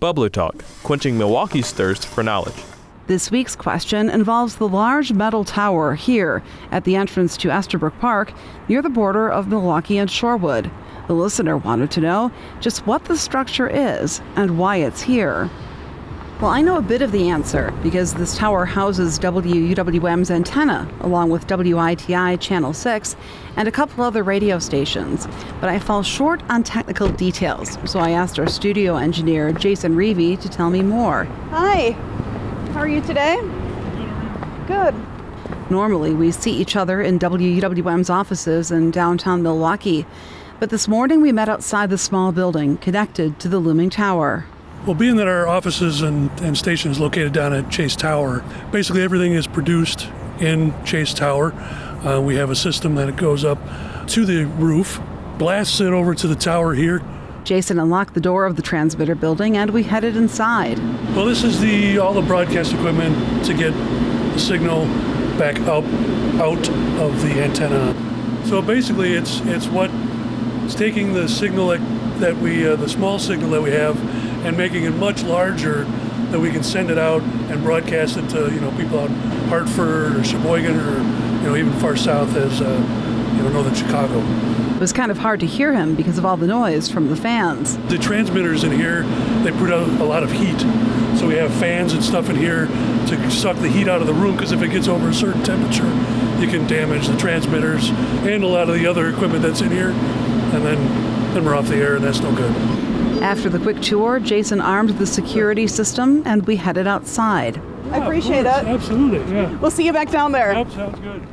Bubbler Talk, quenching Milwaukee's thirst for knowledge. This week's question involves the large metal tower here at the entrance to Estabrook Park near the border of Milwaukee and Shorewood. The listener wanted to know just what the structure is and why it's here. Well, I know a bit of the answer because this tower houses WUWM's antenna along with WITI Channel 6 and a couple other radio stations. But I fall short on technical details, so I asked our studio engineer, Jason Reevy, to tell me more. Hi, how are you today? Good. Normally, we see each other in WUWM's offices in downtown Milwaukee, but this morning we met outside the small building connected to the looming tower. Well, being that our offices and, and station is located down at Chase Tower, basically everything is produced in Chase Tower. Uh, we have a system that it goes up to the roof, blasts it over to the tower here. Jason unlocked the door of the transmitter building and we headed inside. Well, this is the all the broadcast equipment to get the signal back up out of the antenna. So basically, it's it's what it's taking the signal that, that we uh, the small signal that we have and making it much larger that we can send it out and broadcast it to you know people out in Hartford or Sheboygan or you know even far south as uh, you know northern Chicago. It was kind of hard to hear him because of all the noise from the fans. The transmitters in here they put out a lot of heat, so we have fans and stuff in here to suck the heat out of the room because if it gets over a certain temperature, you can damage the transmitters and a lot of the other equipment that's in here, and then then we're off the air and that's no good. After the quick tour, Jason armed the security system and we headed outside. I appreciate it. Absolutely, yeah. We'll see you back down there. Yep, sounds good.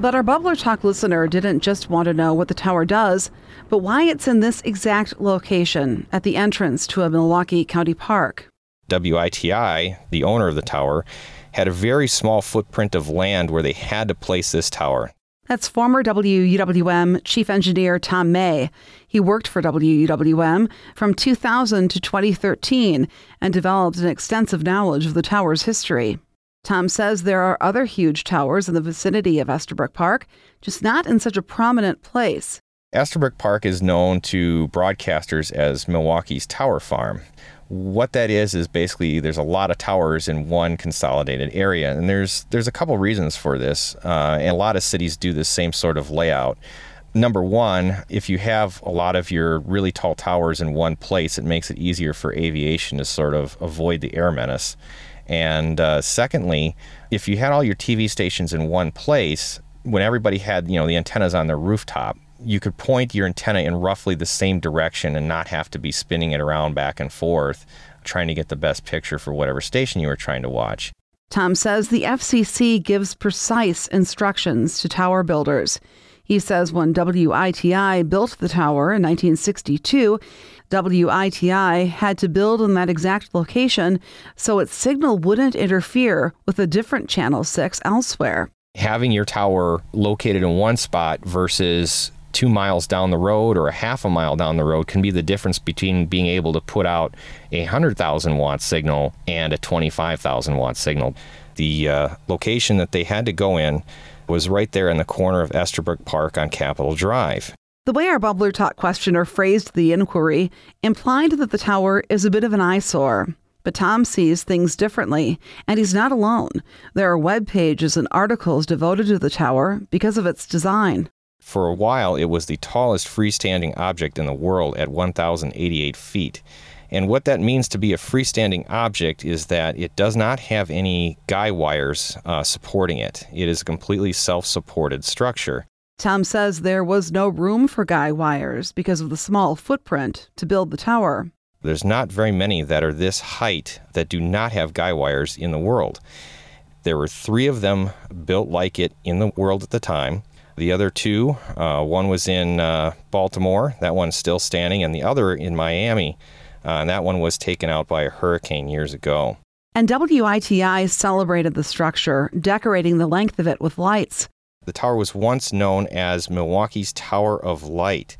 But our Bubbler Talk listener didn't just want to know what the tower does, but why it's in this exact location at the entrance to a Milwaukee County park. WITI, the owner of the tower, had a very small footprint of land where they had to place this tower. That's former WUWM Chief Engineer Tom May. He worked for WUWM from 2000 to 2013 and developed an extensive knowledge of the tower's history. Tom says there are other huge towers in the vicinity of Estabrook Park, just not in such a prominent place. Estabrook Park is known to broadcasters as Milwaukee's Tower Farm. What that is is basically there's a lot of towers in one consolidated area, and there's there's a couple reasons for this. Uh, and a lot of cities do the same sort of layout. Number one, if you have a lot of your really tall towers in one place, it makes it easier for aviation to sort of avoid the air menace. And uh, secondly, if you had all your TV stations in one place, when everybody had you know the antennas on their rooftop, you could point your antenna in roughly the same direction and not have to be spinning it around back and forth, trying to get the best picture for whatever station you were trying to watch. Tom says the FCC gives precise instructions to tower builders. He says when WITI built the tower in 1962, WITI had to build in that exact location so its signal wouldn't interfere with a different Channel 6 elsewhere. Having your tower located in one spot versus two miles down the road or a half a mile down the road can be the difference between being able to put out a 100,000 watt signal and a 25,000 watt signal. The uh, location that they had to go in was right there in the corner of Estabrook Park on Capitol Drive. The way our Bubbler Talk questioner phrased the inquiry implied that the tower is a bit of an eyesore. But Tom sees things differently, and he's not alone. There are web pages and articles devoted to the tower because of its design. For a while, it was the tallest freestanding object in the world at 1,088 feet. And what that means to be a freestanding object is that it does not have any guy wires uh, supporting it. It is a completely self supported structure. Tom says there was no room for guy wires because of the small footprint to build the tower. There's not very many that are this height that do not have guy wires in the world. There were three of them built like it in the world at the time. The other two, uh, one was in uh, Baltimore, that one's still standing, and the other in Miami, uh, and that one was taken out by a hurricane years ago. And WITI celebrated the structure, decorating the length of it with lights. The tower was once known as Milwaukee's Tower of Light.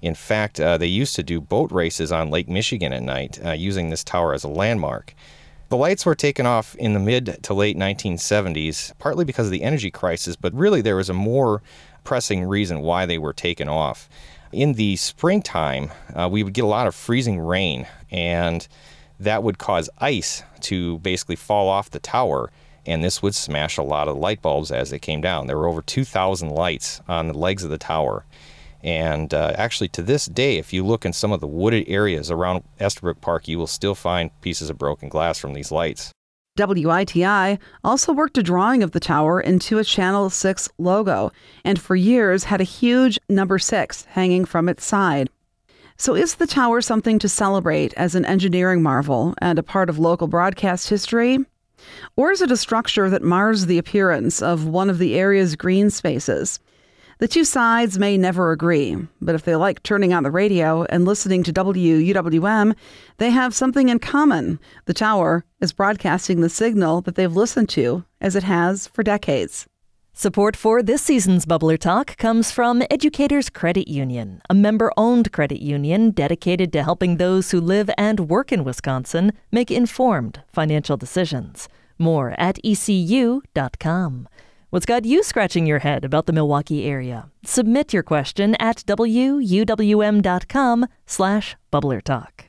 In fact, uh, they used to do boat races on Lake Michigan at night uh, using this tower as a landmark. The lights were taken off in the mid to late 1970s, partly because of the energy crisis, but really there was a more pressing reason why they were taken off. In the springtime, uh, we would get a lot of freezing rain, and that would cause ice to basically fall off the tower, and this would smash a lot of light bulbs as they came down. There were over 2,000 lights on the legs of the tower. And uh, actually, to this day, if you look in some of the wooded areas around Estabrook Park, you will still find pieces of broken glass from these lights. WITI also worked a drawing of the tower into a Channel 6 logo, and for years had a huge number 6 hanging from its side. So, is the tower something to celebrate as an engineering marvel and a part of local broadcast history? Or is it a structure that mars the appearance of one of the area's green spaces? The two sides may never agree, but if they like turning on the radio and listening to WUWM, they have something in common. The tower is broadcasting the signal that they've listened to, as it has for decades. Support for this season's Bubbler Talk comes from Educators Credit Union, a member owned credit union dedicated to helping those who live and work in Wisconsin make informed financial decisions. More at ecu.com. What's got you scratching your head about the Milwaukee area? Submit your question at wuwm.com slash bubblertalk.